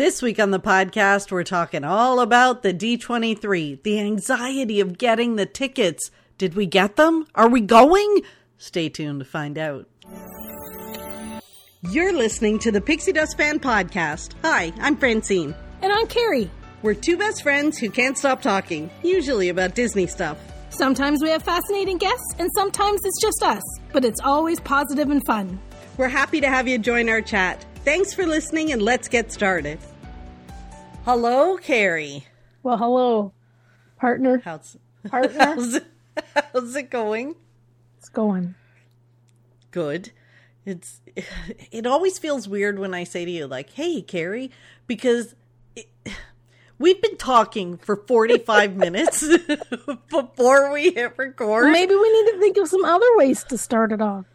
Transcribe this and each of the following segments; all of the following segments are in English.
This week on the podcast, we're talking all about the D23, the anxiety of getting the tickets. Did we get them? Are we going? Stay tuned to find out. You're listening to the Pixie Dust Fan Podcast. Hi, I'm Francine. And I'm Carrie. We're two best friends who can't stop talking, usually about Disney stuff. Sometimes we have fascinating guests, and sometimes it's just us, but it's always positive and fun. We're happy to have you join our chat. Thanks for listening, and let's get started. Hello, Carrie. Well, hello, partner. How's, Partner. how's, it, how's it going? It's going. Good. It's it always feels weird when I say to you like, "Hey, Carrie," because it, we've been talking for 45 minutes before we hit record. Maybe we need to think of some other ways to start it off.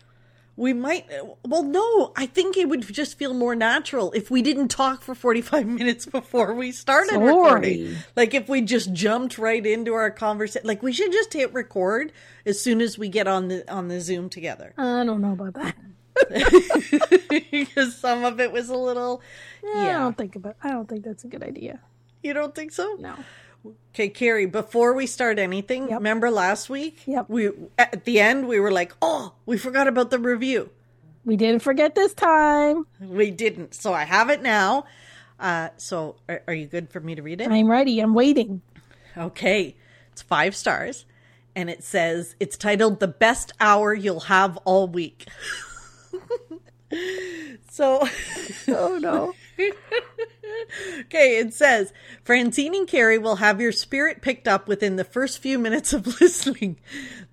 We might well no, I think it would just feel more natural if we didn't talk for 45 minutes before we started Sorry. recording. Like if we just jumped right into our conversation. Like we should just hit record as soon as we get on the on the Zoom together. I don't know about that. because some of it was a little Yeah, I don't think about. I don't think that's a good idea. You don't think so? No. Okay, Carrie, before we start anything, Yep. remember last week? Yep. We at the end we were like, "Oh, we forgot about the review." We didn't forget this time. We didn't. So I have it now. Uh so are, are you good for me to read it? I'm ready. I'm waiting. Okay. It's 5 stars and it says it's titled The Best Hour You'll Have All Week. so Oh no. Okay, it says Francine and Carrie will have your spirit picked up within the first few minutes of listening.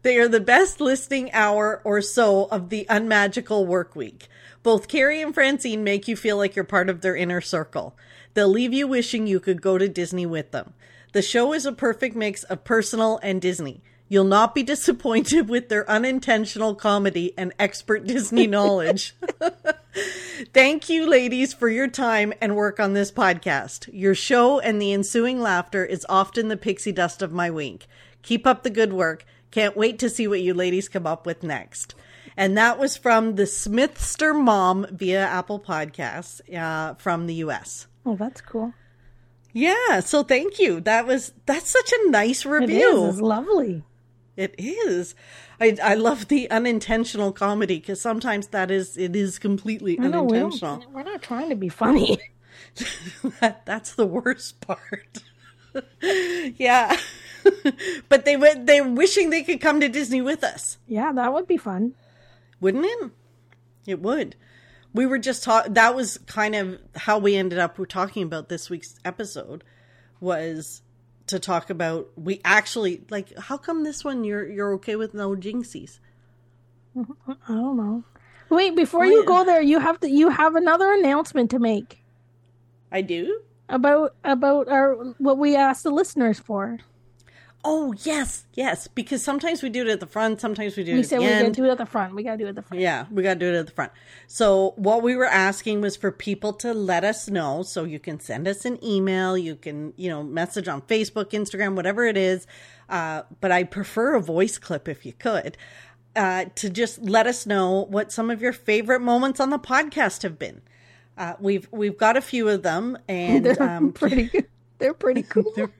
They are the best listening hour or so of the unmagical work week. Both Carrie and Francine make you feel like you're part of their inner circle. They'll leave you wishing you could go to Disney with them. The show is a perfect mix of personal and Disney. You'll not be disappointed with their unintentional comedy and expert Disney knowledge. Thank you, ladies, for your time and work on this podcast. Your show and the ensuing laughter is often the pixie dust of my week. Keep up the good work. Can't wait to see what you ladies come up with next. And that was from the Smithster Mom via Apple Podcasts uh, from the US. Oh, that's cool. Yeah, so thank you. That was that's such a nice review. is. It's lovely. It is. I I love the unintentional comedy because sometimes that is it is completely I know we unintentional. we're not trying to be funny. that, that's the worst part. yeah. but they went they're wishing they could come to Disney with us. yeah, that would be fun. Wouldn't it? It would. We were just talk that was kind of how we ended up we're talking about this week's episode was to talk about we actually like how come this one you're you're okay with no jinxies? I don't know. Wait, before you go there, you have to. You have another announcement to make. I do? about about our what we asked the listeners for. Oh yes, yes. Because sometimes we do it at the front, sometimes we do it We at said the we gotta do it at the front. We gotta do it at the front. Yeah, we got to do it at the front. So, what we were asking was for people to let us know. So, you can send us an email, you can, you know, message on Facebook, Instagram, whatever it is. Uh, but I prefer a voice clip if you could, uh, to just let us know what some of your favorite moments on the podcast have been. Uh, we've we've got a few of them, and They're um, pretty. They're pretty cool. they're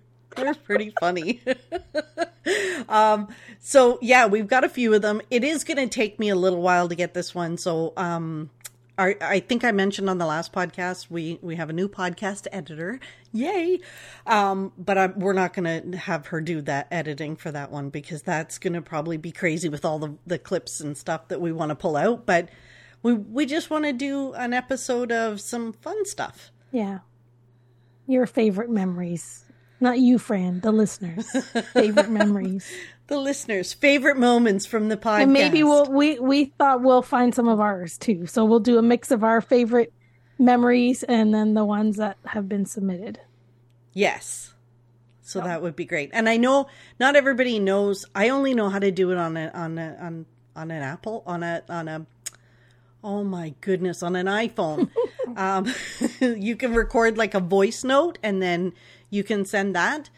pretty funny. um, so yeah, we've got a few of them. It is going to take me a little while to get this one. So, um, I, I think I mentioned on the last podcast we we have a new podcast editor. Yay! Um, but I'm, we're not going to have her do that editing for that one because that's going to probably be crazy with all the the clips and stuff that we want to pull out. But we we just want to do an episode of some fun stuff. yeah. Your favorite memories, not you, Fran. The listeners' favorite memories, The listeners' favorite moments from the podcast. and maybe we'll we we thought we'll find some of ours too. So we'll do a mix of our favorite memories and then the ones that have been submitted. Yes. So that would be great. And I know not everybody knows. I only know how to do it on a on a on on an Apple on a on a oh my goodness on an iPhone. um, you can record like a voice note and then you can send that.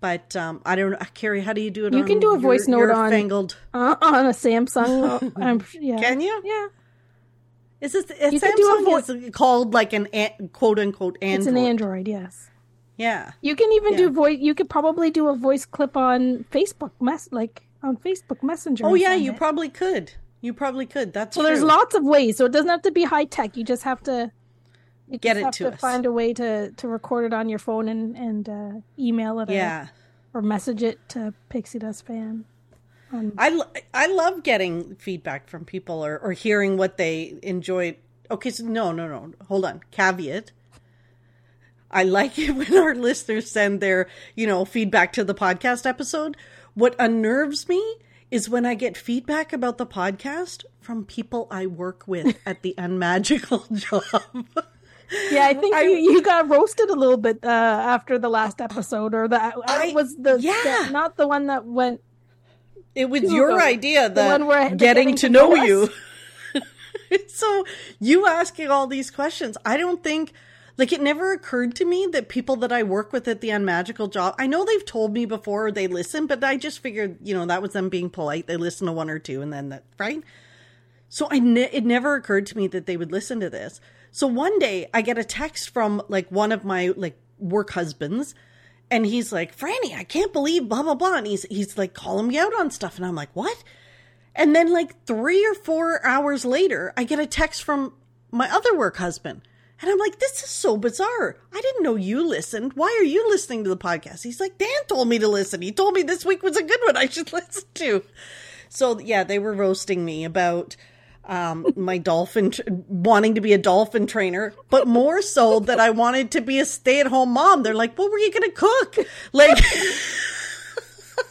But um, I don't know, Carrie. How do you do it? You on can do a voice your, note your on- fangled. Uh, on a Samsung, I'm, yeah. Can you? Yeah. Is this it You could do a Samsung is called like an, an quote unquote Android? It's an Android, yes. Yeah. You can even Yeah. do voice. You could probably do a voice clip on Facebook mess, like on Facebook Messenger. Oh yeah, you it. probably could. You probably could. That's So there's lots of ways. So it doesn't have to be high tech. You just have to you Get just it have to to us. find a way to to record it on your phone and and uh, email it. or- Yeah. Or, message it to Pixie Dust fan. Um, I, lo- I love getting feedback from people or, or hearing what they enjoyed. Okay, so no, no, no. Hold on. Caveat. I like it when our listeners send their, you know, feedback to the podcast episode. What unnerves me is when I get feedback about the podcast from people I work with at the unmagical job. Yeah, I think I- you, you got roasted a little bit uh, after the last episode, or that I- was the, yeah. the- not the one that went. It was your ago. idea The that one where the getting, to know, us. you. so you asking all these questions, I don't think like it never occurred to me that people that I work with at the unmagical job, I know they've told me before they listen, but I just figured, you know, that was them being polite. They listen to one or two and then that, right? So I ne- it never occurred to me that they would listen to this. So one day I get a text from like one of my like work husbands and he's like, Franny, I can't believe blah blah blah. And he's he's like calling me out on stuff. And I'm like, what? And then like three or four hours later, I get a text from my other work husband. And I'm like, this is so bizarre. I didn't know you listened. Why are you listening to the podcast? He's like, Dan told me to listen. He told me this week was a good one I should listen to. So yeah, they were roasting me about um, my dolphin tr- wanting to be a dolphin trainer, but more so that I wanted to be a stay-at-home mom. They're like, "What were you going to cook?" Like,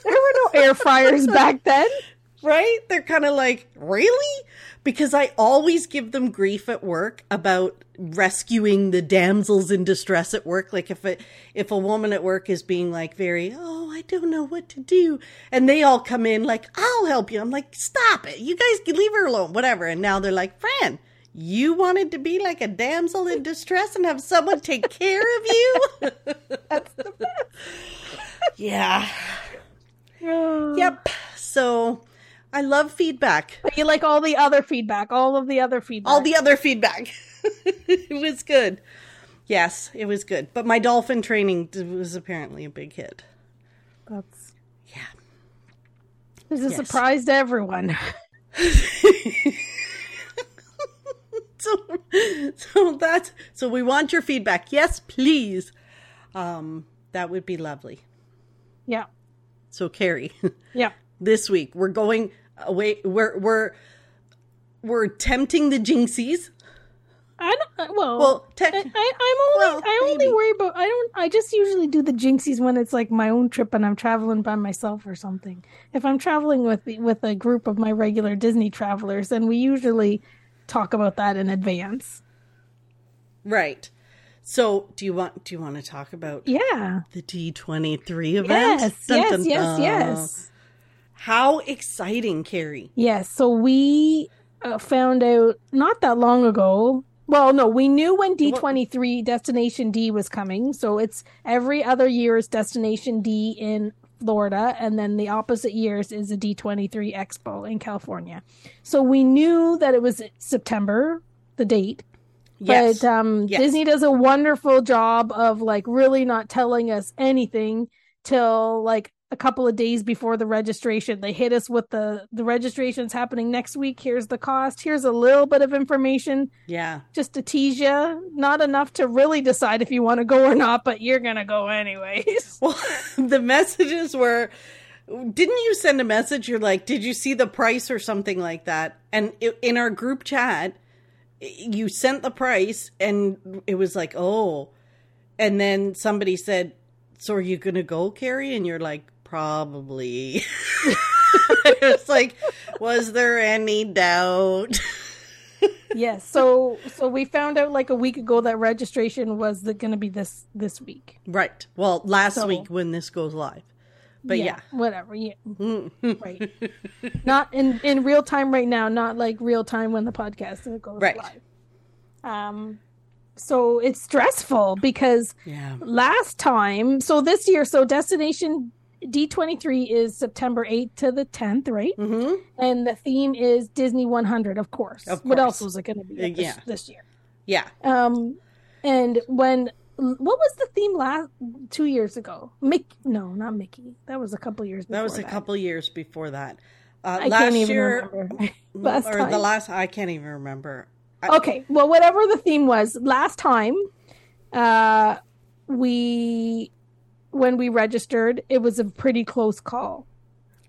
There were no air fryers back then. right? They're kind of like, "Really?" Because I always give them grief at work about rescuing the damsels in distress at work. Like if a if a woman at work is being like very, "Oh, I don't know what to do," and they all come in like, "I'll help you." I'm like, "Stop it! You guys can leave her alone, whatever." And now they're like, "Fran." You wanted to be like a damsel in distress and have someone take care of you? That's the best. yeah. Yeah. Yep. So I love feedback. But you like all the other feedback, all of the other feedback. All the other feedback. it was good. Yes, it was good. But my dolphin training was apparently a big hit. That's Yeah. It was a Yes. surprise to everyone. So, so that's so we want your feedback. Yes, please. Um, that would be lovely. Yeah. So, Carrie, Yeah. this week we're going away. We're we're we're tempting the jinxies. I don't. Uh, well, Well, te- I, I'm only. well, I only maybe. worry about. I don't. I just usually do the jinxies when it's like my own trip and I'm traveling by myself or something. If I'm traveling with with a group of my regular Disney travelers, then we usually talk about that in advance. Right. So, do you want do you want to talk about Yeah. the D twenty three event? Yes. Dun, yes. dun, yes. dun. Yes. How exciting, Carrie! Yes. So we uh, found out not that long ago. Well, no, we knew when D23 Destination D was coming. So it's every other year is Destination D in Florida, and then the opposite years is a D23 Expo in California. So we knew that it was September, the date. Yes. But um, Yes. Disney does a wonderful job of like really not telling us anything till like a couple of days before the registration. They hit us with the the registration's happening next week. Here's the cost. Here's a little bit of information yeah. just to tease you. Not enough to really decide if you want to go or not, but you're gonna go anyways. Well, the messages were. Didn't you send a message? You're like, did you see the price or something like that? And it, in our group chat, you sent the price, and it was like, oh. And then somebody said, "So are you gonna go, Carrie?" And you're like, "Probably." it's like, was there any doubt? yes. So so we found out like a week ago that registration was going to be this this week. right. Well, last So- week when this goes live, but yeah. whatever. Yeah, right. Not in in real time right now. Not like real time when the podcast goes Right. live. Um, so it's stressful because yeah. last time, so this year, so Destination D23 is September 8th to the 10th, right? Mm-hmm. And the theme is Disney 100, of course. Of What else was it going to be this, Yeah. this year? Yeah. Um, and when what was the theme last two years ago? Mick? No, not Mickey. That was a couple years. Before That was a couple years before that. Uh, I last can't even year, remember. last or time. the last, I can't even remember. I, okay, well, whatever the theme was last time, uh, we when we registered, it was a pretty close call.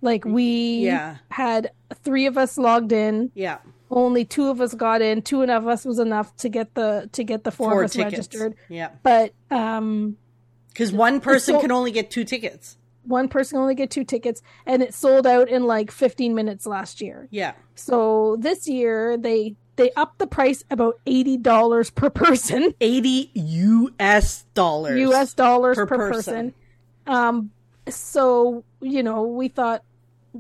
Like we Yeah. had three of us logged in. Yeah. Only two of us got in. Two of us was enough to get the to get the four, Four of us tickets. registered. Yeah. But um, Because one person so- can only get two tickets. one person only get two tickets, and it sold out in like 15 minutes last year. Yeah. So this year they they upped the price about eighty dollars per person, 80 US dollars. U.S. dollars per per, person. person. Um, so you know we thought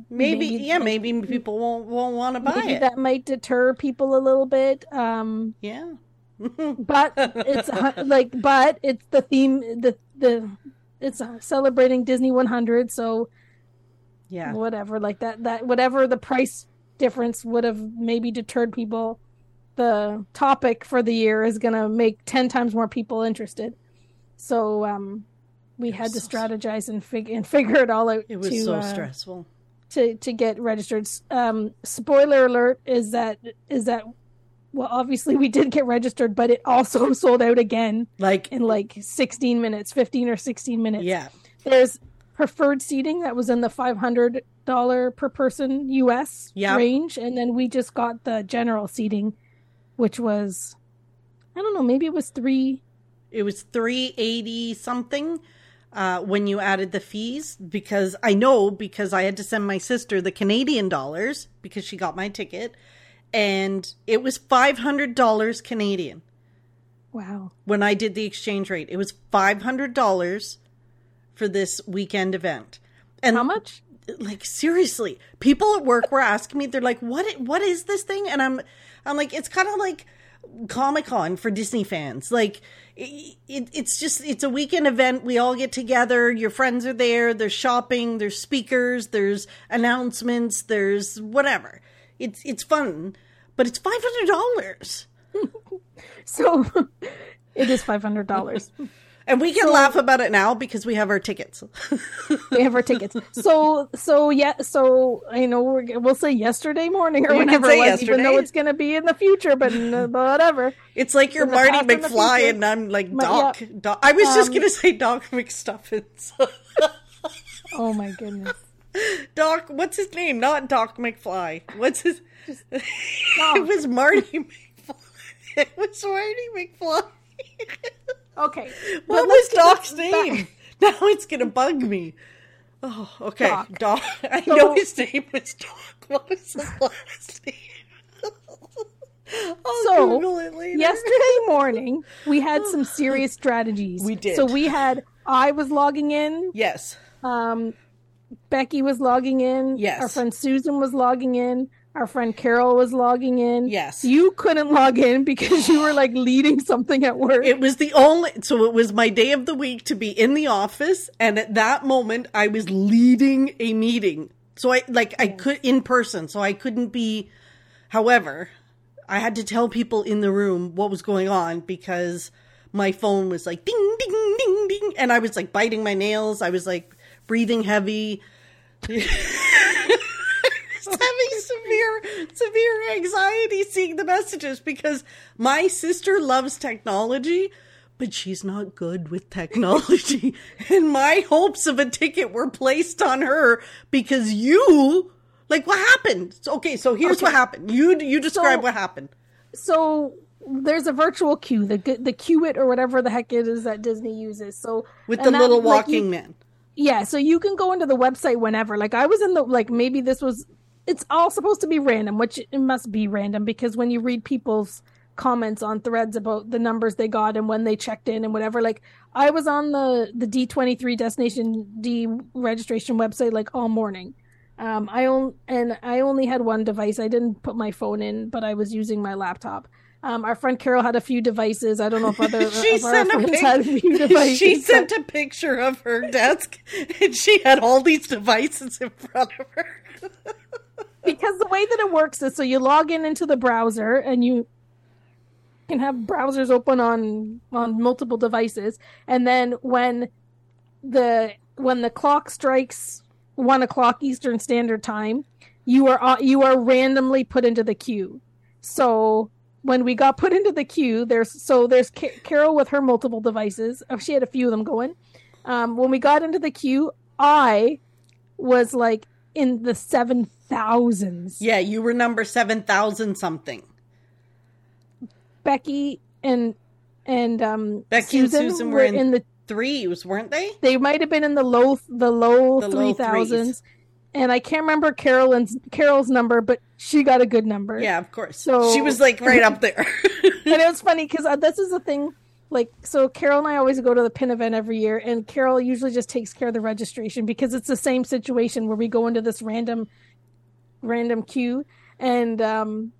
Maybe, maybe- yeah, maybe people won't won't want to buy it. that might deter people a little bit. Um, yeah. but it's like but it's the theme the the it's celebrating Disney 100, so yeah. whatever like that that whatever the price difference would have maybe deterred people the topic for the year is going to make 10 times more people interested so um we It had to so- strategize and figure and figure it all out It was to, so uh, stressful. to to get registered um spoiler alert is that is that well obviously we did get registered but it also sold out again Like, in like 16 minutes 15 or 16 minutes yeah. there's preferred seating that was in the five hundred dollar per person US Yeah. range, and then we just got the general seating, which was I don't know, maybe it was three. It was 380 something uh, when you added the fees because I know because I had to send my sister the Canadian dollars because she got my ticket and it was $500 Canadian Wow, when I did the exchange rate. It was $500 for this weekend event. And how much? Like seriously people at work were asking me they're like what what is this thing? And i'm i'm like it's kind of like comic-con for disney fans. Like it, it, it's just it's a weekend event. We all get together. Your friends are there. There's shopping. There's speakers. There's announcements. There's whatever. It's it's fun but it's $500 So it is five hundred dollars. and we can laugh about it now because we have our tickets we have our tickets. So so yeah. So I know we're, we'll say yesterday morning or You whenever say it was, even though it's going to be in the future, but whatever. It's like you're Marty McFly, and I'm like Doc. yeah. Doc. I was just Um, gonna say Doc McStuffins. Oh my goodness. Doc, what's his name? Not Doc McFly. What's his? it was Marty McFly. It was Marty McFly. Okay. what was Doc's back- name? Now it's gonna bug me. Oh, okay. Doc. Doc. I So- know his name was Doc. What was his last name? I'll So, Google it later. yesterday morning we had some serious strategies We did. so we had i was logging in Yes. um becky was logging in Yes. our friend susan was logging in our friend carol was logging in Yes. you couldn't log in because you were like leading something at work It was the only, so it was my day of the week to be in the office, and at that moment, I was leading a meeting. So I, like, I could, in person, so I couldn't be, however, I had to tell people in the room what was going on because my phone was like ding, ding, ding, ding, and I was like biting my nails. I was like breathing heavy. Severe severe anxiety seeing the messages because my sister loves technology but she's not good with technology. And my hopes of a ticket were placed on her because you like what happened? Okay so here's Okay. what happened. You you describe So- what happened. So there's a virtual queue the the Queue-it or whatever the heck it is that disney uses. So with the that, little like, you- walking man. Yeah, so you can go into the website whenever. Like I was in the like maybe this was it's all supposed to be random, which it must be random because when you read people's comments on threads about the numbers they got and when they checked in and whatever, like I was on the the D23 destination D registration website like all morning. Um I only and I only had one device. I didn't put my phone in, but I was using my laptop. Um, our friend Carol had a few devices. I don't know if other she sent a friends pic- had a few devices. she sent a picture of her desk and she had all these devices in front of her. because the way that it works is so you log in into the browser and you can have browsers open on on multiple devices. And then when the when the clock strikes one o'clock eastern standard time you are uh, you are randomly put into the queue. So when we got put into the queue there's so there's Ca- carol with her multiple devices. Oh, she had a few of them going. Um, when we got into the queue i was like in the seven thousands Yeah, you were number 7,000 something. Becky and and um Becky and Susan were in- in the Threes, weren't they? they might have been in the low the low The low three thousands. And I can't remember Carolyn's Carol's number, but she got a good number. Yeah, of course. So- she was like right up there. and it was funny because uh, this is the thing. Like, so Carol and I always go to the pin event every year, and Carol usually just takes care of the registration because it's the same situation where we go into this random, random queue, and um,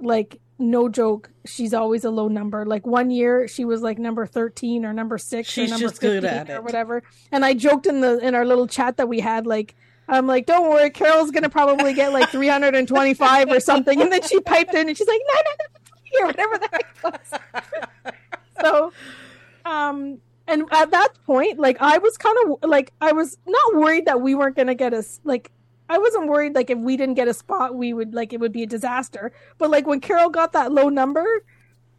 like no joke, she's always a low number. Like one year she was like number thirteen or number six She's or number just good 15 at or whatever. And I joked in the in our little chat that we had like. I'm like, don't worry, Carol's gonna probably get like 325 or something, and then she piped in and she's like, 903 or whatever the heck was so um and at that point like i was kind of like i was not worried that we weren't to get us like i wasn't worried like if we didn't get a spot we would like it would be a disaster. But like when carol got that low number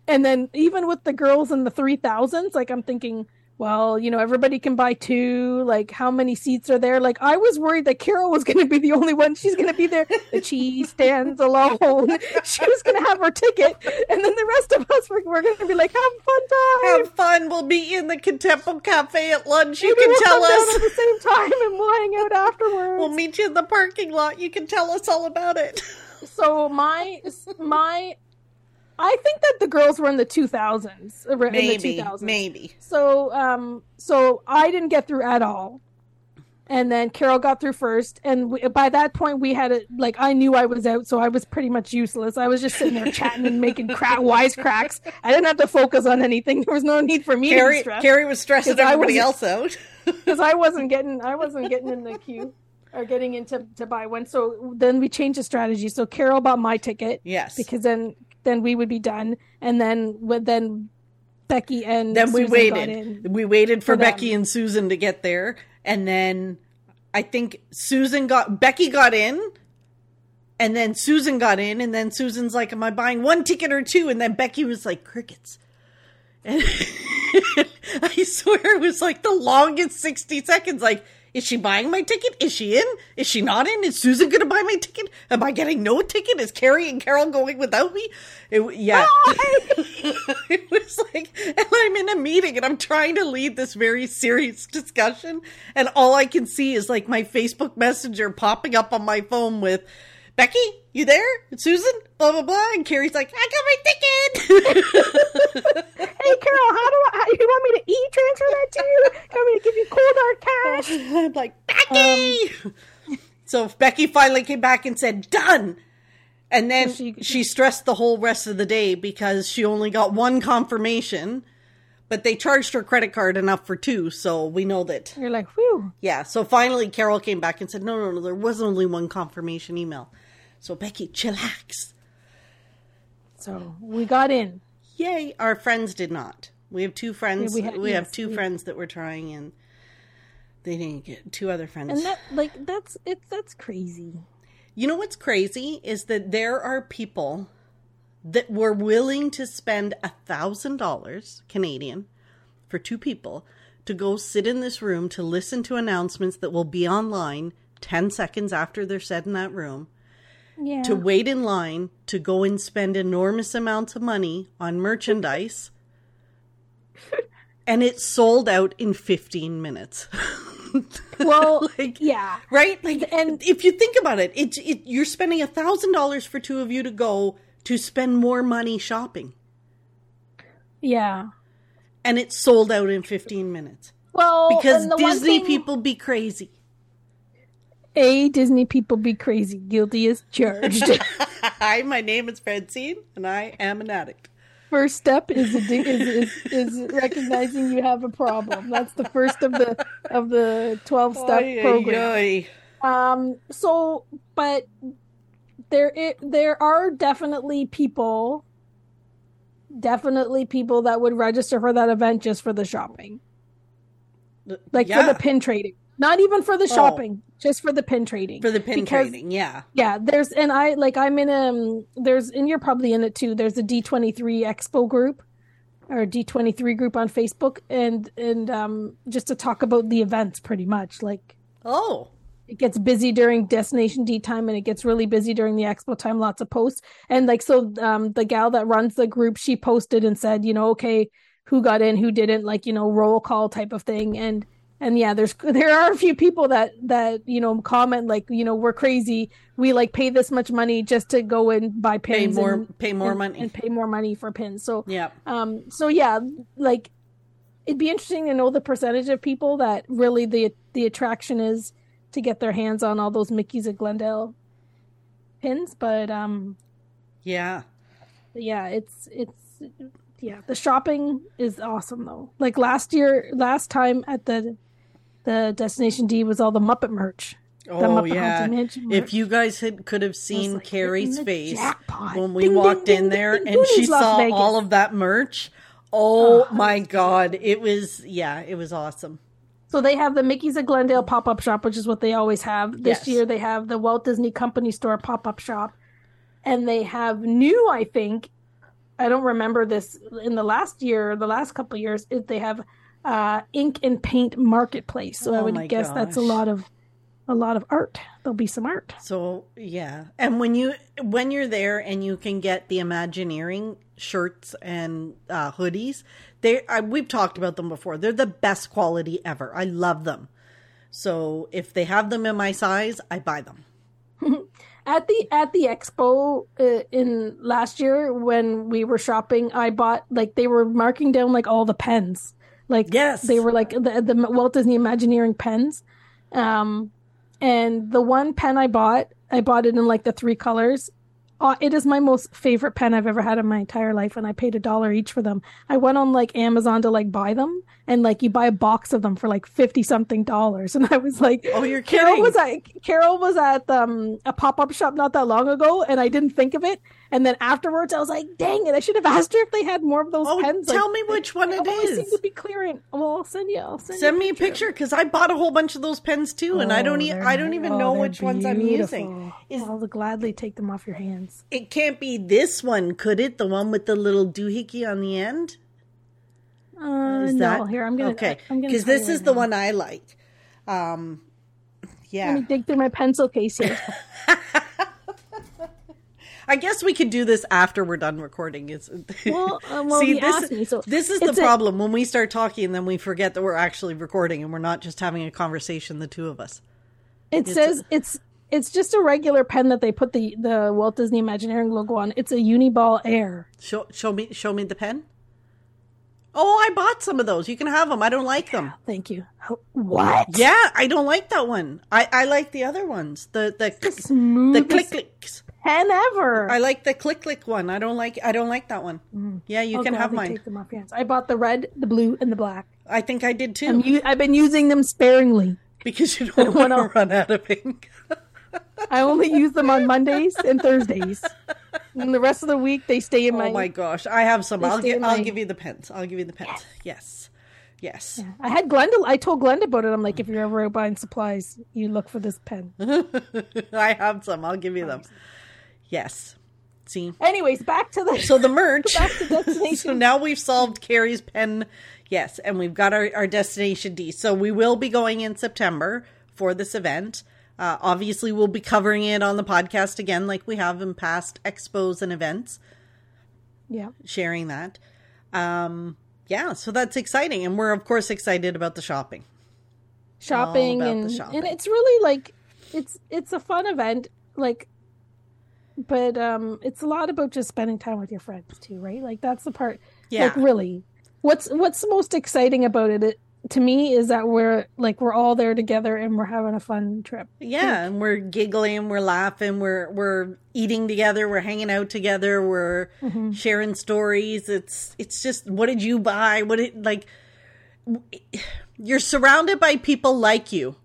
and then even with the girls in the 3000s like i'm thinking well you know everybody can buy two like how many seats are there like i was worried that carol was going to be the only one she's going to be there the cheese stands alone she was going to have her ticket and then the rest of us were, were going to be like have fun time Have fun. We'll meet you in the Contempo Cafe at lunch. You Maybe can we'll tell us. at the same time and we'll hang out afterwards We'll meet you in the parking lot. You can tell us all about it. so my my i think that the girls were in the 2000s in the Maybe, 2000s maybe. So um so I didn't get through at all. And then Carol got through first and we, by that point we had a like I knew I was out so I was pretty much useless. I was just sitting there chatting and making cra- wisecracks. I didn't have to focus on anything. There was no need for me to stress. Carrie, was stressing everybody else out. because I wasn't getting I wasn't getting in the queue or getting into to buy one. So then we changed the strategy. So Carol bought my ticket Yes. because then then we would be done and then then Becky and then we Susan got waited. in. We waited for for. Becky and Susan to get there, and then I think Susan got Becky got in, and then Susan got in, and then Susan's like, "Am I buying one ticket or two? And then Becky was like, "Crickets." And I swear it was like the longest sixty seconds. Like, is she buying my ticket? Is she in? Is she not in? Is Susan going to buy my ticket? Am I getting no ticket? Is Carrie and Carol going without me? It, yeah. it was like, and I'm in a meeting and I'm trying to lead this very serious discussion, and all I can see is like my Facebook Messenger popping up on my phone with, Becky, you there? Susan? Blah blah blah. And Carrie's like, I got my ticket. Hey Carol, how do I? How, you want me to e transfer that to you? You want me to give you cold hard cash? I'm like, Becky. Um, so Becky finally came back and said, done. And then So she- she, stressed the whole rest of the day because she only got one confirmation, but they charged her credit card enough for two. So we know that. You're like, whew. Yeah. So finally, Carol came back and said, no, no, no, there was only one confirmation email. So Becky, chillax. So we got in. Yay. Our friends did not. We have two friends. Yeah, we we have two we- friends that were trying and they didn't get two other friends. And that like that's it's that's crazy. You know what's crazy is that there are people that were willing to spend a thousand dollars Canadian for two people to go sit in this room to listen to announcements that will be online 10 seconds after they're said in that room Yeah. to wait in line to go and spend enormous amounts of money on merchandise and it sold out in 15 minutes well, like yeah. right like And- if you think about it it's it, you're spending a thousand dollars for two of you to go to spend more money shopping Yeah. and it sold out in 15 minutes Well, because and the one disney thing- people be crazy A Disney people be crazy, guilty as charged. hi my name is francine and i am an addict first step is, is is is recognizing you have a problem. That's the first of the of the twelve step Oy, oy, program. oy. Um. So, but there it, there are definitely people, definitely people that would register for that event just for the shopping, like Yeah, for the pin trading. Not even for the Oh. shopping, just for the pin trading. for the pin because- trading. Yeah. Yeah, there's and I like I'm in um there's and you're probably in it too. There's a D23 Expo group or D23 group on Facebook and and um just to talk about the events pretty much. Like Oh. it gets busy during destination D time and it gets really busy during the expo time, lots of posts. And like so um the gal that runs the group, she posted and said, you know, okay, who got in, who didn't, like, you know, roll call type of thing. And and yeah, there's there are a few people that that you know comment like you know we're crazy. We like pay this much money just to go and buy pins Pay more. and, pay more and- money. and pay more money for pins. So yeah. um so yeah, like it'd be interesting to know the percentage of people that really the the attraction is to get their hands on all those Mickey's at Glendale pins, but um Yeah. yeah, it's it's yeah, the shopping is awesome though. Like last year, last time at the the Destination D was all the Muppet merch. Oh yeah. If you guys had could have seen like, Carrie's face jackpot. when we Ding, walked ding, in there ding, and ding, she Las saw Vegas. all of that merch. Oh, Oh, my god, it was yeah, it was awesome. So they have the Mickey's at Glendale pop up shop, which is what they always have. This Yes. year they have the Walt Disney Company store pop up shop, and they have new. I think I don't remember this in the last year, the last couple of years. Is they have uh, ink and paint marketplace. So I Oh would my guess that's a lot of a lot of art. There'll be some art. So yeah, and when you when you're there and you can get the Imagineering shirts and uh, hoodies, they I, we've talked about them before. They're the best quality ever. I love them. So if they have them in my size, I buy them. at the at the expo uh, in last year when we were shopping i bought like they were marking down like all the pens like Yes. they were like the, the walt disney imagineering pens um and the one pen i bought i bought it in like the three colors uh, it is my most favorite pen I've ever had in my entire life, and I paid a dollar each for them. I went on like Amazon to like buy them, and like you buy a box of them for like fifty something dollars, and I was like, Oh, you're kidding!" Carol was at Carol was at um, a pop up shop not that long ago, and I didn't think of it. And then afterwards, I was like, "Dang it! I should have asked her if they had more of those Oh, pens." tell like, me which one they it always seem to be clearing. Well, I'll send you. I'll send, Send you me a picture because I bought a whole bunch of those pens too, and I don't e- Oh, I don't even oh, know which ones I'm using. Is I'll gladly take them off your hands. it can't be this one, could it? The one with the little doohickey on the end? Uh, Is no, that here I'm gonna. okay? Because this is right the now. one I like. Um, yeah. Let me dig through my pencil case here. I guess we could do this after we're done recording. It's Well, uh, well, he this, me, so this is the it's a- problem when we start talking then we forget that we're actually recording and we're not just having a conversation, the two of us. It says it's it's just a regular pen that they put the the Walt Disney Imagineering logo on. It's a Uniball Air. Show, show me, show me the pen. Oh, I bought some of those. You can have them. I don't like them. Thank you. What? Yeah, I don't like that one. I, I like the other ones. The the the Smoothest click clicks. Pen ever. I like the click click one. I don't like I don't like that one. Mm. Yeah, you I'll can have mine. Take them off your hands. I bought the red, the blue, and the black. I think I did too. U- I've been using them sparingly. because you don't want to run out of ink. I only use them on Mondays and Thursdays. And the rest of the week they stay in oh, my. Oh my gosh, I have some. I'll give I'll my- give you the pens. I'll give you the pens. Yes. Yes. I had Glenda. I told Glenda about it. I'm like, if you're ever out buying supplies, you look for this pen. I have some. I'll give you them. Yes. See. Anyways, back to the. So the merch. Back to destination. so now we've solved Carrie's pen. Yes, and we've got our, our destination D. So we will be going in September for this event. Uh, obviously, we'll be covering it on the podcast again, like we have in past expos and events. yeah. sharing that. Um, yeah, so that's exciting, and we're of course excited about the shopping. shopping about the and shopping. and it's really like it's it's a fun event like but um it's a lot about just spending time with your friends too right like that's the part Yeah. like really what's what's most exciting about it, it to me is that we're like we're all there together and we're having a fun trip. Yeah, and we're giggling, we're laughing, we're we're eating together, we're hanging out together, we're Mm-hmm. sharing stories. It's it's just what did you buy? What did like you're surrounded by people like you.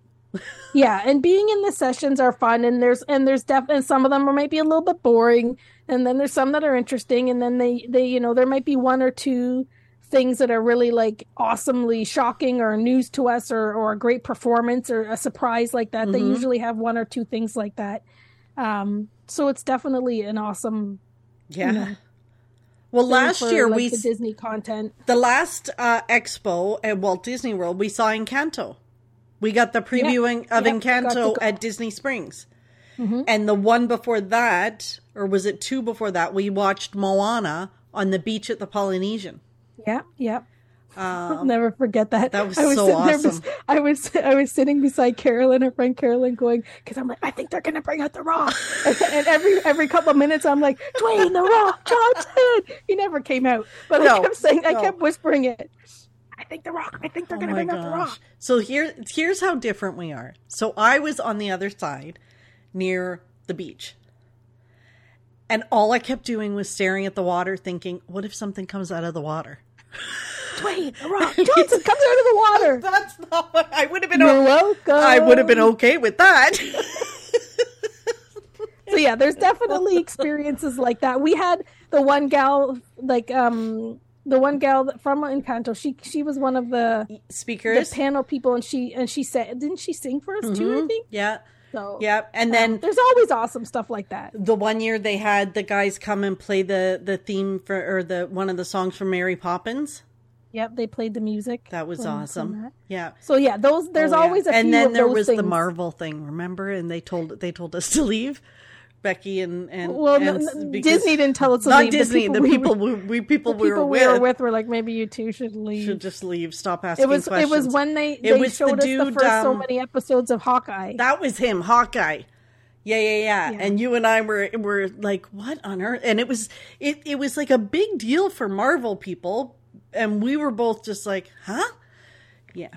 Yeah, and being in the sessions are fun, and there's and there's definitely some of them are maybe a little bit boring, and then there's some that are interesting, and then they they you know there might be one or two things that are really like awesomely shocking or news to us or or a great performance or a surprise like that. They Mhm. usually have one or two things like that. Um, so it's definitely an awesome Yeah. know, well, last for, year like, we the Disney content. the last uh, expo at Walt Disney World, we saw Encanto. We got the previewing of Yep, got to Encanto. Mm-hmm. at Disney Springs. And the one before that, or was it two before that, we watched Moana on the beach at the Polynesian. Yeah, yeah. I'll Um, never forget that. that was I was so there awesome. bes- I was I was sitting beside Carolyn, her friend Carolyn, going because I'm like, I think they're gonna bring out the Rock, and, and every every couple of minutes I'm like, Dwayne the Rock Johnson. He never came out, but I kept saying, I kept whispering it. I think the Rock. I think they're oh gonna my bring out the. Rock. So here, here's how different we are. So I was on the other side near the beach. And all I kept doing was staring at the water, thinking, what if something comes out of the water? Dwayne the Rock Johnson comes out of the water. That's not what I would have been. You're welcome. I would have been okay with that. So yeah, there's definitely experiences like that. We had the one gal, like um, the one gal from Encanto. She she was one of the speakers, the panel people, and she and she said, didn't she sing for us too? I Mhm. think Yeah. so. Yeah. And then there's always awesome stuff like that. the one year they had the guys come and play the the theme for or the one of the songs from Mary Poppins. Yep, they played the music. That was awesome. that. Yeah. So yeah, those there's Oh, yeah. always a few and then there was the. Marvel thing, remember? And they told they told us to leave. Becky and and, Well, and n- s- n- because- Disney didn't tell us not leave. The Disney. people The we people were- we, we people, The we people were we with, were with were like, maybe you two should leave. should just leave. Stop asking it was questions. it was when they It they was the showed us the dude, first so um, many episodes of Hawkeye. That was him, Hawkeye. Yeah, yeah, yeah, Yeah. And you and I were were like, what on earth? And it was it it was like a big deal for Marvel people, and we were both just like, huh? Yeah.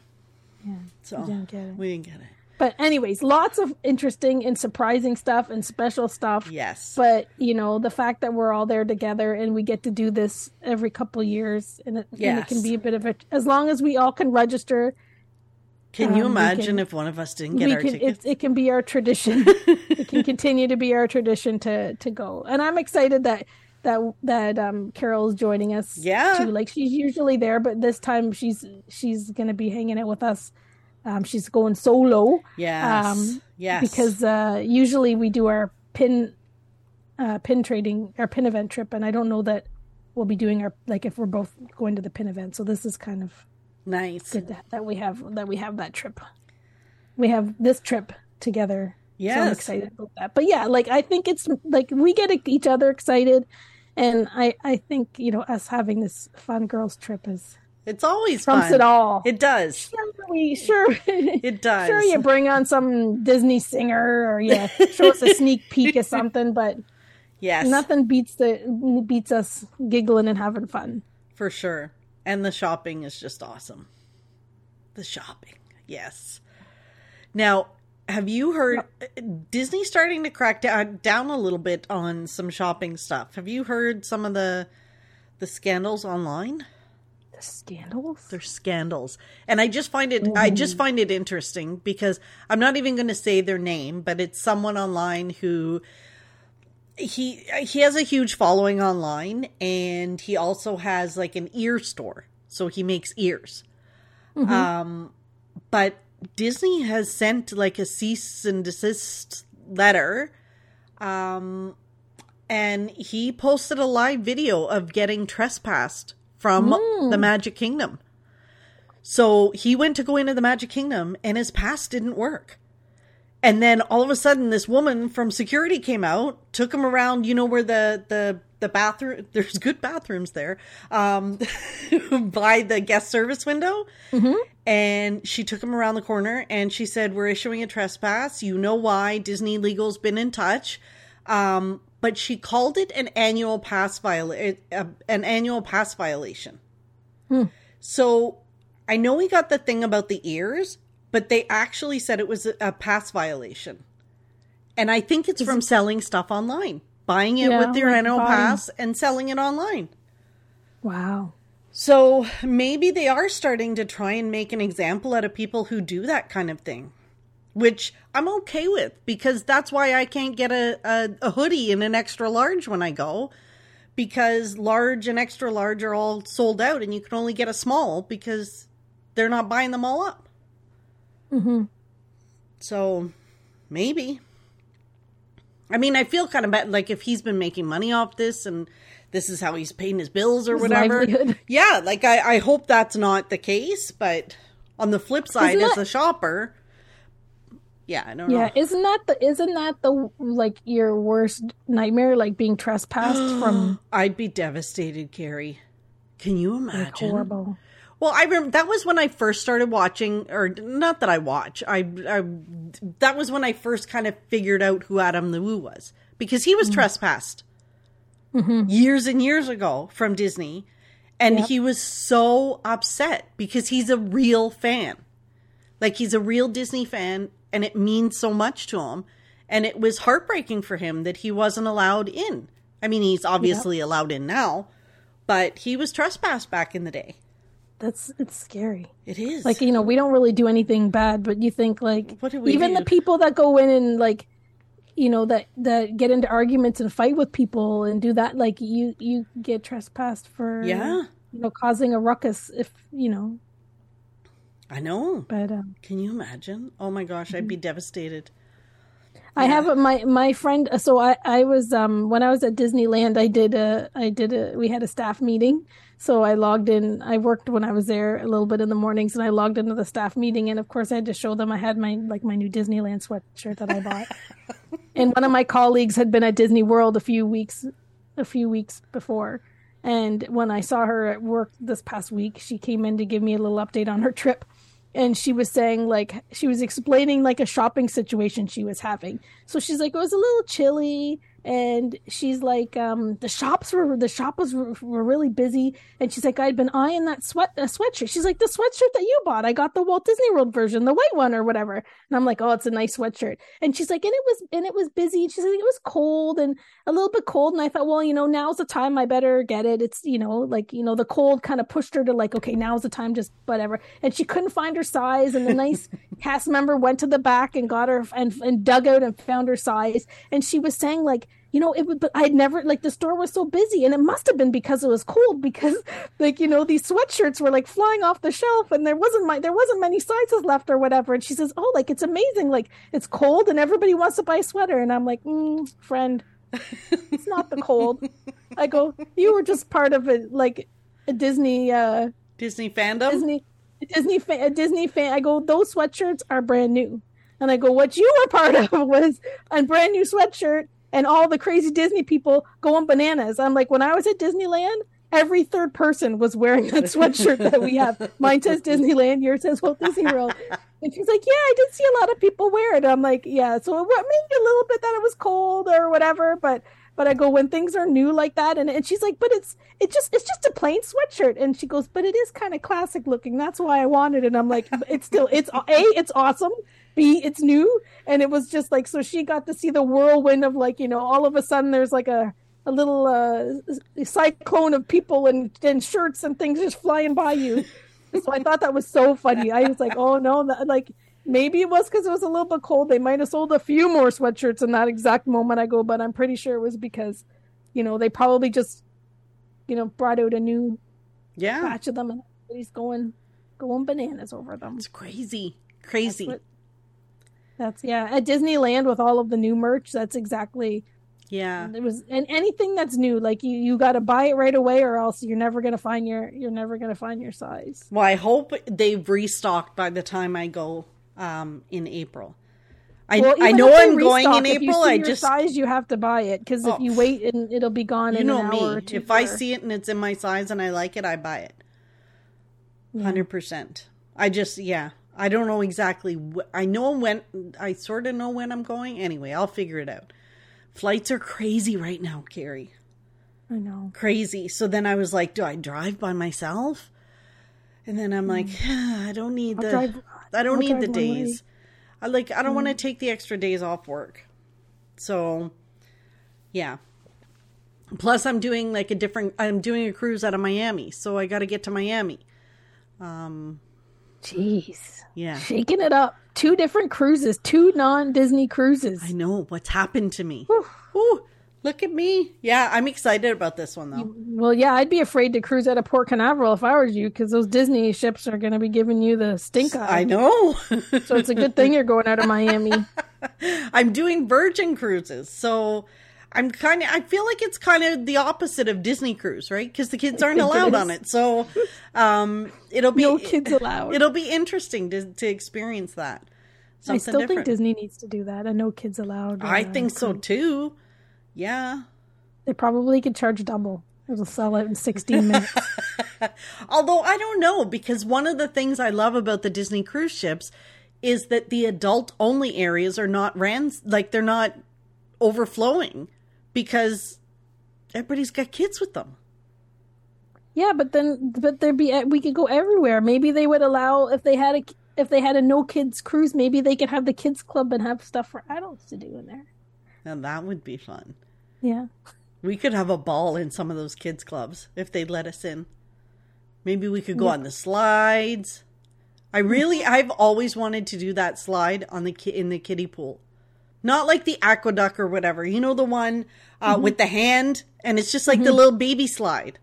Yeah, So we didn't get it. we didn't get it. But anyways, lots of interesting and surprising stuff and special stuff. Yes. But you know, the fact that we're all there together and we get to do this every couple years, and it, and it can be a bit of a as long as we all can register, Can you um, we imagine can- if one of us didn't get our can tickets? it, it can be our tradition. it can continue to be our tradition to to go. And I'm excited that that that um Carol's joining us. Yeah. too. Like she's usually there, but this time she's she's gonna be hanging out with us. Um, she's going solo. yes. um, yes. because uh, usually we do our pin uh, pin trading our pin event trip, and I don't know that we'll be doing our like if we're both going to the pin event. So this is kind of nice. good that, that we have that we have that trip. We have this trip together. So I'm Yes. excited about that. But yeah, like I think it's like we get each other excited, and I I think you know us having this fun girls trip is It's always trumps fun. it all. It does. Sure, we sure It does. Sure, you bring on some Disney singer or you show us a sneak peek of something, but Yes. nothing beats the beats us giggling and having fun. For sure. And the shopping is just awesome. The shopping. Yes. Now, have you heard Disney starting to crack down, down a little bit on some shopping stuff? Have you heard some of the the scandals online? Scandals. They're scandals. And I just find it I just find it interesting because I'm not even going to say their name, but it's someone online who he he has a huge following online and he also has like an ear store. So he makes ears. Um but Disney has sent like a cease and desist letter um and he posted a live video of getting trespassed from the Magic Kingdom. So he went to go into the Magic Kingdom and his pass didn't work. And then all of a sudden this woman from security came out, took him around, you know where the the the bathroom there's good bathrooms there. Um by the guest service window. And she took him around the corner and she said, "We're issuing a trespass. You know why Disney Legal's been in touch." Um but she called it an annual pass viola- uh, an annual pass violation. So I know we got the thing about the ears, but they actually said it was a, a pass violation. And I think it's Is from it- selling stuff online, buying it Yeah, with your like NO buying- pass and selling it online. Wow. So maybe they are starting to try and make an example out of people who do that kind of thing, which I'm okay with because that's why I can't get a, a, a hoodie in an extra large when I go because large and extra large are all sold out and you can only get a small because they're not buying them all up. hmm So maybe. I mean, I feel kind of bad. Like if he's been making money off this and this is how he's paying his bills or His whatever. livelihood. Yeah, like I, I hope that's not the case. But on the flip side, Isn't as that- a shopper, yeah, I don't Yeah, know. isn't that the isn't that the like your worst nightmare, like being trespassed from I'd be devastated, Carrie. Can you like imagine? horrible? Well, I remember that was when I first started watching, or not that I watch. I, I that was when I first kind of figured out who Adam the Woo was because he was Mm. trespassed Mhm. years and years ago from Disney, and Yep. he was so upset because he's a real fan, like he's a real Disney fan, and it means so much to him, and it was heartbreaking for him that he wasn't allowed in. I mean, he's obviously allowed in now, but he was trespassed back in the day. That's it's scary. It is Like you know, we don't really do anything bad, but you think like What do we even do? the people that go in and like you know that that get into arguments and fight with people and do that like you you get trespassed for Yeah. you know causing a ruckus if you know I know. but um Can you imagine? Oh my gosh, I'd be Mm-hmm. devastated. I Yeah. have a, my my friend. So I I was um when I was at Disneyland. I did a I did a we had a staff meeting. So I logged in. I worked when I was there a little bit in the mornings, and I logged into the staff meeting. And of course, I had to show them I had my like my new Disneyland sweatshirt that I bought. and one of my colleagues had been at Disney World a few weeks a few weeks before. And when I saw her at work this past week, she came in to give me a little update on her trip and she was saying like she was explaining like a shopping situation she was having. So she's like it was a little chilly and she's like um the shops were the shop was were really busy. And she's like i'd been eyeing that sweat a sweatshirt. She's like the sweatshirt that you bought i got the walt disney world version the white one or whatever. And i'm like oh it's a nice sweatshirt. And she's like and it was and it was busy. And she's like it was cold and a little bit cold. And i thought well you know now's the time. I better get it. It's you know like you know the cold kind of pushed her to like okay now's the time just whatever. And she couldn't find her size. And the nice cast member went to the back and got her and, and dug out and found her size. And she was saying like you know it would but i'd never like the store was so busy and it must have been because it was cold because like you know these sweatshirts were like flying off the shelf and there wasn't my there wasn't many sizes left or whatever and she says oh like it's amazing like it's cold and everybody wants to buy a sweater and i'm like mm, friend it's not the cold i go you were just part of it like a disney uh Disney fandom? Disney, a Disney fan, a Disney fan. I go, those sweatshirts are brand new, and I go, what you were part of was a brand new sweatshirt, and all the crazy Disney people going bananas. I'm like, when I was at Disneyland, every third person was wearing that sweatshirt that we have. Mine says Disneyland, yours says Walt Disney World. And she's like, yeah, I did see a lot of people wear it. I'm like, yeah. So it maybe a little bit that it was cold or whatever, but but I go when things are new like that, and, and she's like, but it's it just it's just a plain sweatshirt, and she goes, but it is kind of classic looking. That's why I wanted it. And I'm like, it's still it's a it's awesome. B it's new, and it was just like so she got to see the whirlwind of like you know all of a sudden there's like a a little uh, cyclone of people and and shirts and things just flying by you. so I thought that was so funny. I was like, oh no, that, like maybe it was because it was a little bit cold. They might have sold a few more sweatshirts in that exact moment. I go, but I'm pretty sure it was because, you know, they probably just, you know, brought out a new yeah. batch of them and everybody's going, going bananas over them. It's crazy. Crazy. That's, what- that's yeah. At Disneyland with all of the new merch, that's exactly yeah. it was. And anything that's new, like you, you got to buy it right away, or else you're never gonna find your, you're never gonna find your size. Well, I hope they've restocked by the time I go um, in April. I, Well, I know I'm going in restock, if you April. I just size you have to buy it because Oh. if you wait and it'll be gone you in know an hour or me. If I see it and it's in my size and I like it, I buy it. Yeah. Hundred percent. I just yeah. I don't know exactly. Wh- I know when. I sort of know when I'm going. Anyway, I'll figure it out. Flights are crazy right now, Carrie. I know. Crazy. So then I was like, do I drive by myself? And then I'm like, I don't need I'll the drive- I don't I'll need the one way. days. I like I don't want to take the extra days off work. So yeah. Plus I'm doing like a different I'm doing a cruise out of Miami, so I got to get to Miami. Um jeez. Yeah. Shaking it up. Two different cruises, two non Disney cruises. I know what's happened to me. Look at me. Yeah, I'm excited about this one though. Well, yeah, I'd be afraid to cruise out of Port Canaveral if I was you, because those Disney ships are going to be giving you the stink eye. I know. So it's a good thing you're going out of Miami. I'm doing Virgin cruises, so I'm kind of. I feel like it's kind of the opposite of Disney cruise, right? Because the kids aren't think allowed on it, so um, it'll be No kids allowed. It'll be interesting to to experience that. Something I still think. Disney needs to do that. A no kids allowed. I uh, think so too. Yeah. They probably could charge double. It'll sell out in 16 minutes. Although I don't know, because one of the things I love about the Disney cruise ships is that the adult only areas are not ran like they're not overflowing because everybody's got kids with them. yeah, but then, but there'd be, we could go everywhere. Maybe they would allow, if they had a, if they had a no kids cruise, maybe they could have the kids club and have stuff for adults to do in there. And that would be fun. Yeah. We could have a ball in some of those kids clubs if they'd let us in. Maybe we could go on the slides. I really I've always wanted to do that slide on the ki- in the kiddie pool. Not like the aqueduct or whatever. You know the one uh, with the hand and it's just like the little baby slide.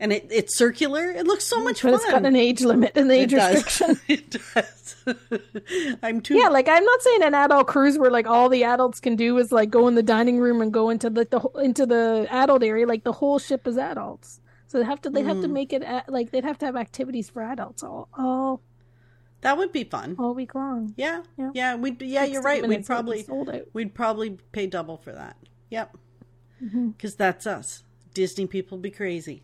And it, it's circular. It looks so much But fun. it's got an age limit and age It does. restriction. it does. I'm too Yeah, like I'm not saying an adult cruise where like all the adults can do is like go in the dining room and go into like the whole- into the adult area. Like the whole ship is adults, so they have to they have Mm. to make it like they'd have to have activities for adults all all That would be fun. all week long. Yeah. Yeah. Yeah, we yeah, you're right. We'd minutes, it'll be probably sold out. We'd probably pay double for that. Yep. Mm-hmm. Because that's us. Disney people be crazy.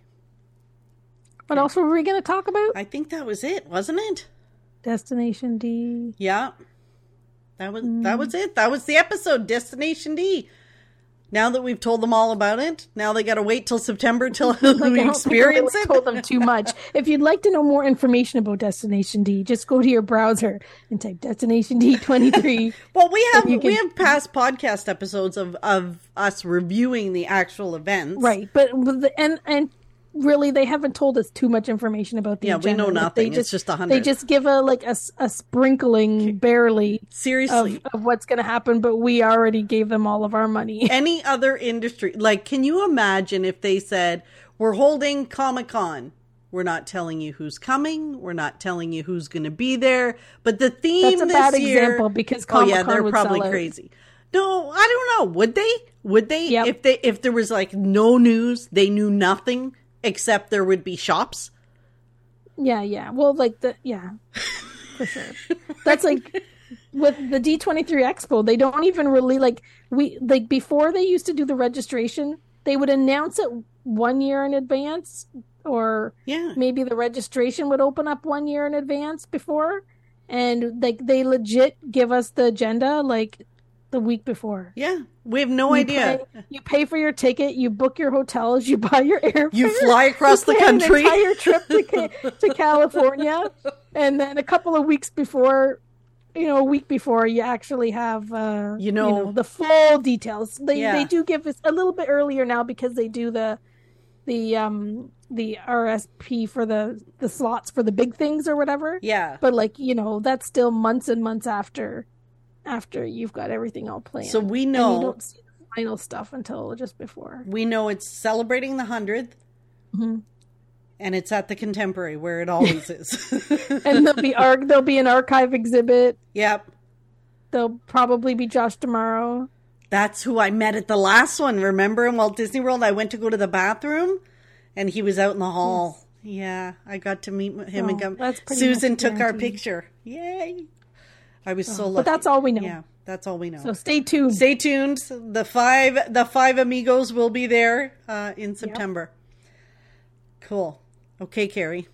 What else were we going to talk about? I think that was it, wasn't it? Destination D. Yeah. That was Mm. that was it. That was the episode, Destination D. Now that we've told them all about it, now they got to wait till September till Like, we experience it. Told them too much. If you'd like to know more information about Destination D, just go to your browser and type Destination D twenty three. Well, we have you we have past podcast episodes of of us reviewing the actual events. Right, but with the, and and really they haven't told us too much information about the Yeah, we know nothing. They It's just a hundred. They just give a like a, a sprinkling barely of, Seriously. of what's going to happen, but we already gave them all of our money. any other industry like can you imagine if they said we're holding comic-con. We're not telling you who's coming. We're not telling you who's going to be there. But the theme That's a this bad year example because oh yeah they're probably crazy. No i don't know. Would they? Would they? Yep. if they if there was like no news they knew nothing except there would be shops Yeah, yeah. Well, like the yeah, for sure. That's like with the D twenty three Expo. They don't even really like we like before they used to do the registration. They would announce it one year in advance, or yeah maybe the registration would open up one year in advance before, and like they legit give us the agenda like the week before. yeah we have no You idea pay- you pay for your ticket, you book your hotels, you buy your airfare. you fly across the You plan country An entire trip to, to California, and then a couple of weeks before, you know, a week before, you actually have, uh, You know- the full details. They Yeah. they do give us a little bit earlier now because they do the the um the RSP for the the slots for the big things or whatever. yeah But like you know, that's still months and months after after you've got everything all planned. so we and know you don't see the final stuff until just before. we know it's celebrating the 100th Mhm. and it's at the contemporary where it always is and there'll be arc there'll be an archive exhibit. yep There'll probably be Josh D'Amaro. that's who i met at the last one remember in walt disney world i went to go to the bathroom and he was out in the hall yeah i got to meet him and Oh, come that's susan took our picture yay i was so lucky But that's all we know. yeah that's all we know So stay tuned. stay tuned the five the five amigos will be there uh, in september cool okay carrie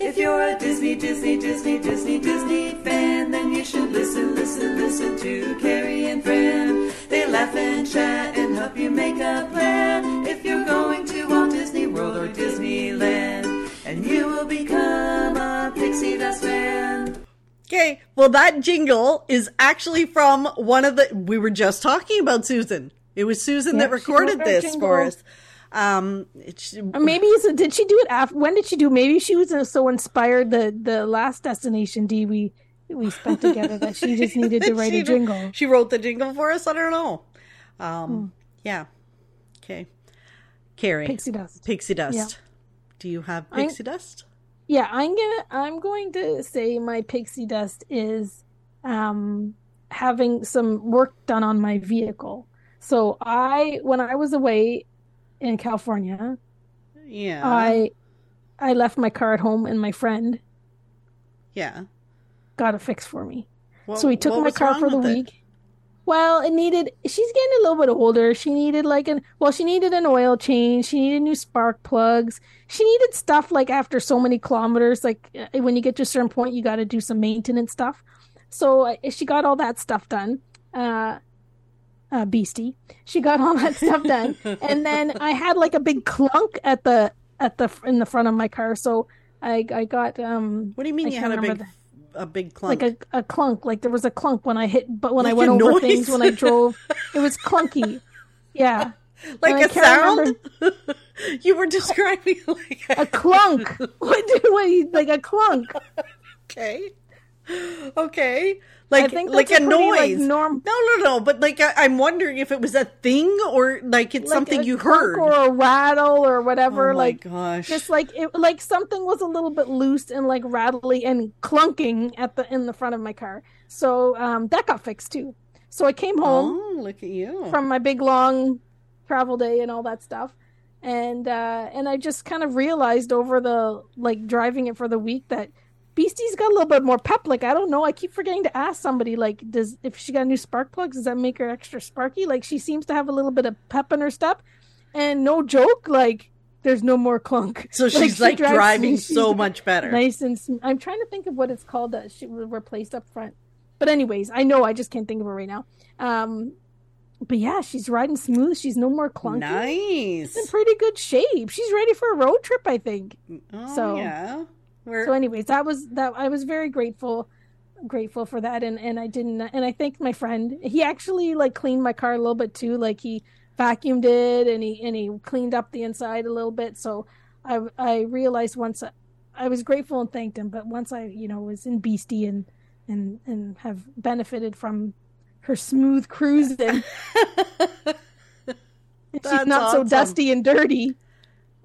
If you're a Disney, Disney, Disney, Disney, Disney fan, then you should listen, listen, listen to Carrie and Fran. They laugh and chat and help you make a plan. If you're going to Walt Disney World or Disneyland, and you will become Okay, well, that jingle is actually from one of the. We were just talking about Susan. It was Susan Yeah, that recorded this for us. Um, Or maybe it, did she do it after? When did she do? Maybe she was uh, so inspired the the last destination D we we spent together that she just needed to write she, a jingle. She wrote the jingle for us. I don't know. Hmm. Um, yeah. Okay, Carrie, Pixie dust. Pixie dust. Yeah. Do you have pixie dust? Yeah, I'm gonna I'm going to say my pixie dust is um having some work done on my vehicle. So I when I was away in California, Yeah. I I left my car at home and my friend yeah. got it fixed for me. What- so he took my car for the it? Well, it needed. She's getting a little bit older. She needed like an. Well, she needed an oil change. She needed new spark plugs. She needed stuff like after so many kilometers. Like uh, when you get to a certain point, you got to do some maintenance stuff. So uh, she got all that stuff done. Uh, uh, beastie. She got all that stuff done, and then I had like a big clunk at the at the in the front of my car. So I I got um What do you mean I you had a big, remember a big clunk? like a, a clunk. Like there was a clunk when i hit but when i went over noise? things when i drove it was clunky. Yeah. Like I a sound? you were describing like a clunk. What, do- what like a clunk? Okay, okay, like i think like that's a, pretty, like, noise. norm no, no, no. But like I, I'm wondering if it was a thing or like it's like something a you heard. or a rattle or whatever oh my like gosh! just like it like something was a little bit loose and like rattly and clunking at the in the front of my car so um that got fixed too so i came home oh, look at you. from my big long travel day and all that stuff and uh and i just kind of realized over the like driving it for the week that beastie's got a little bit more pep. Like i don't know. I keep forgetting to ask somebody like does if she got new spark plugs does that make her extra sparky? Like she seems to have a little bit of pep in her step. And no joke like there's no more clunk. So she's she like, driving she's so much better. nice and sm- i'm trying to think of what it's called that she was replaced up front. But anyways i know i just can't think of it right now. Um but yeah she's riding smooth. She's no more clunky. Nice. in pretty good shape. She's ready for a road trip i think. Oh, so- yeah. We're, so anyways that was that i was very grateful grateful for that. And and i didn't and i thanked my friend. He actually like cleaned my car a little bit too. Like he vacuumed it and he and he cleaned up the inside a little bit. So i i realized once I, I was grateful and thanked him. But once i you know was in beastie and and and have benefited from her smooth cruising. She's not so dusty and dirty.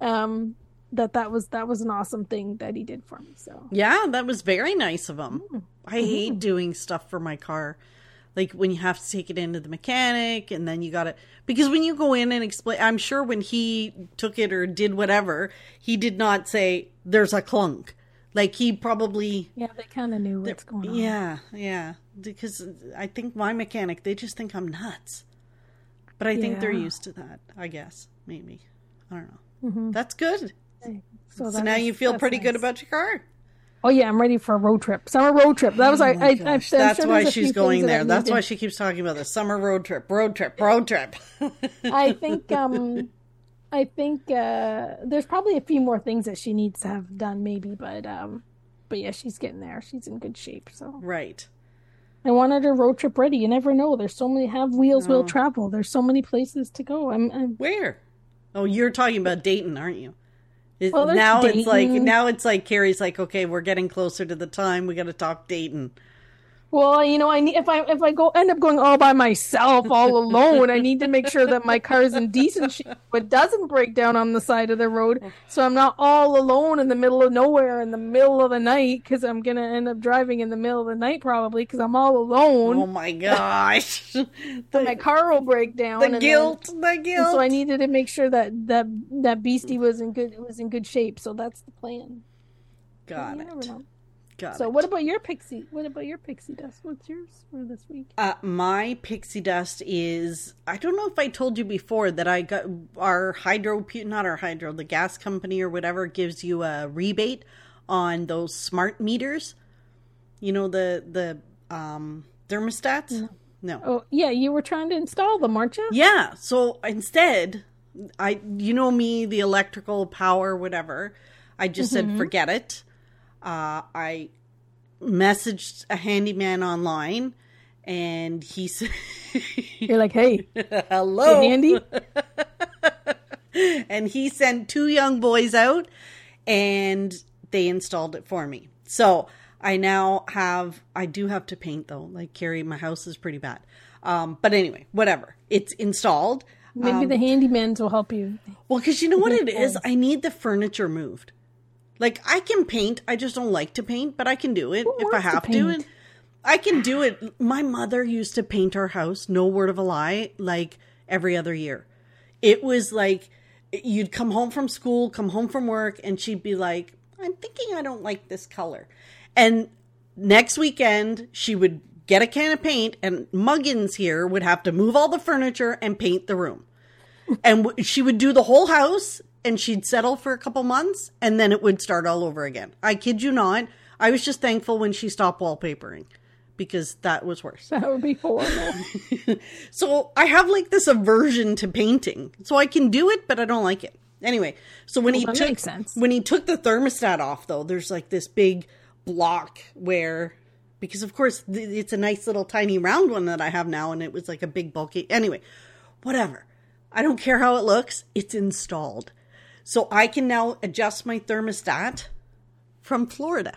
Um that that was that was an awesome thing that he did for me so Yeah, that was very nice of him. Mm-hmm. I hate doing stuff for my car. Like when you have to take it into the mechanic and then you got to because when you go in and explain I'm sure when he took it or did whatever, he did not say there's a clunk. Like he probably Yeah, they kind of knew what's going on. Yeah, yeah, because I think my mechanic they just think I'm nuts. But I think they're used to that, I guess. Maybe. I don't know. That's good. So, So, now was- you feel pretty good about your car. Oh yeah, I'm ready for a road trip. Summer road trip. That was I. Oh I, I I'm That's sure why she's going things that there. That's why she keeps talking about the summer road trip, road trip, road trip. I think um, I think uh, there's probably a few more things that she needs to have done, maybe, but um, but yeah, she's getting there. She's in good shape. So right. I wanted her road trip ready. You never know. There's so many have wheels Oh. will travel. There's so many places to go. I'm, I'm Where? Oh, you're talking about Dayton, aren't you? Is- Well, now it's like now it's like Carrie's like, okay, we're getting closer to the time. We got to talk Dayton. Well, you know, I need if I if I go end up going all by myself, all alone, I need to make sure that my car's in decent shape, but doesn't break down on the side of the road, so I'm not all alone in the middle of nowhere in the middle of the night because I'm gonna end up driving in the middle of the night probably because I'm all alone. Oh my gosh, my the, car will break down. the and then- guilt, the guilt. so I needed to make sure that that that beastie was in good was in good shape. So that's the plan. got it. Got So it. what about your pixie? What about your pixie dust? What's yours for this week? Uh, my pixie dust is I don't know if I told you before that I got our hydro not our hydro the gas company or whatever gives you a rebate on those smart meters. You know the the um thermostats? No. Oh yeah, you were trying to install them, aren't you? Yeah, so instead I you know me the electrical power whatever. I just said forget it. Uh I messaged a handyman online and he said, You're like, hey, Hello. hey, Andy. and he sent two young boys out and they installed it for me. So I now have, I do have to paint though. Like, Carrie, my house is pretty bad. Um, but anyway, whatever. It's installed. Maybe the handymans will help you. Well, because you know what it is? I need the furniture moved. Like, I can paint. I just don't like to paint, but I can do it if I wants to have to. And I can do it. My mother used to paint our house, no word of a lie, like every other year. It was like you'd come home from school, come home from work, and she'd be like, I'm thinking I don't like this color. And next weekend, she would get a can of paint, and Muggins here would have to move all the furniture and paint the room. And she would do the whole house, and she'd settle for a couple months, and then it would start all over again. I kid you not. I was just thankful when she stopped wallpapering because that was worse. That would be horrible. So I have like this aversion to painting. So I can do it, but I don't like it. Anyway, so when he took when he took the thermostat off though, there's like this big block where because of course th- it's a nice little tiny round one that I have now and it was like a big bulky anyway, whatever. I don't care how it looks, it's installed. So I can now adjust my thermostat from Florida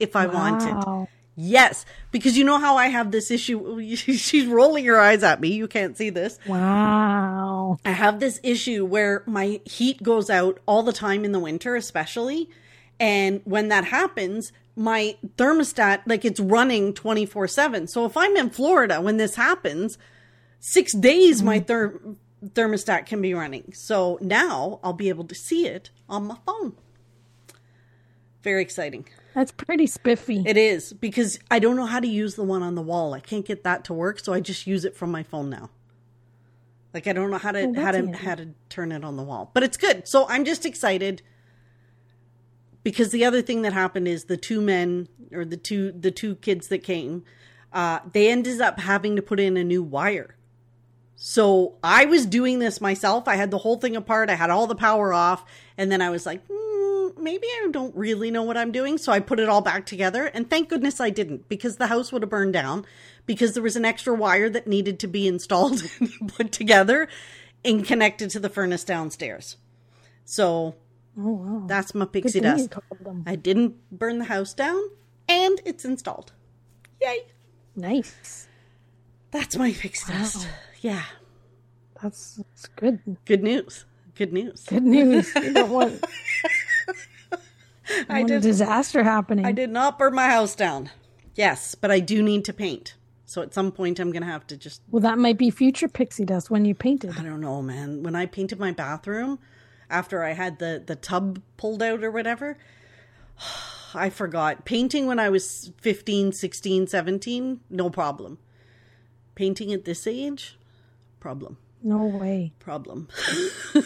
if I wanted. Wow. Yes, because you know how I have this issue. She's rolling her eyes at me. You can't see this. Wow. I have this issue where my heat goes out all the time in the winter, especially. And when that happens, my thermostat, like it's running 24 7. So if I'm in Florida when this happens, six days my ther- thermostat can be running. So now I'll be able to see it on my phone. Very exciting. That's pretty spiffy. It is because I don't know how to use the one on the wall. I can't get that to work, so I just use it from my phone now. Like I don't know how to Oh, how to handy. how to turn it on the wall. But it's good. So I'm just excited because the other thing that happened is the two men or the two the two kids that came, uh, they ended up having to put in a new wire. So I was doing this myself. I had the whole thing apart. I had all the power off, and then I was like, hmm, maybe I don't really know what I'm doing. So I put it all back together, and thank goodness I didn't, because the house would have burned down because there was an extra wire that needed to be installed and put together and connected to the furnace downstairs. So oh wow. that's my pixie dust. I didn't burn the house down, and it's installed. Yay! Nice. That's my pixie dust. Yeah, That's, that's good. good news. Good news. Good news. You don't want, I did. disaster happening. I did not burn my house down. Yes, but I do need to paint. So at some point, I'm gonna have to just. Well, that might be future pixie dust when you paint it. I don't know, man. When I painted my bathroom after I had the the tub pulled out or whatever, I forgot painting when I was 15, 16, 17. No problem. Painting at this age, problem. No way. problem. we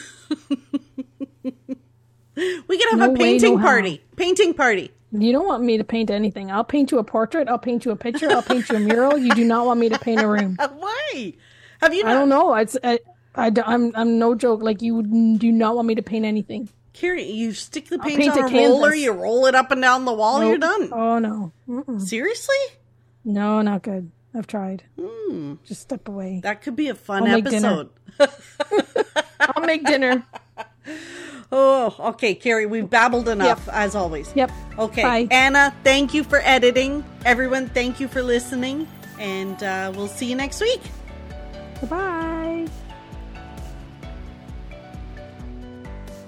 can have No a way, painting no how. party. Painting party. You don't want me to paint anything. I'll paint you a portrait. I'll paint you a picture. I'll paint you a mural. You do not want me to paint a room. Why? Have you I don't know. It's I, I, am I'm no joke. Like you do not want me to paint anything. Carrie, you stick the paint paint on a a roller, you roll it up and down the wall, you're done. Oh no. Mm-mm. Seriously? No, not good. I've tried. Hmm. Just step away. That could be a fun I'll episode. I'll make dinner. Oh, okay, Carrie, we've babbled enough as always. Yep. Okay, Bye. Anna, thank you for editing. Everyone, thank you for listening, and uh, we'll see you next week. Bye.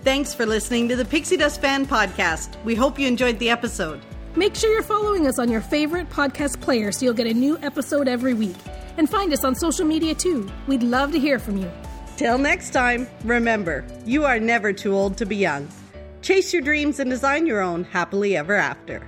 Thanks for listening to the Pixie Dust Fan Podcast. We hope you enjoyed the episode. Make sure you're following us on your favorite podcast player so you'll get a new episode every week. And find us on social media too. We'd love to hear from you. Till next time, remember, you are never too old to be young. Chase your dreams and design your own happily ever after.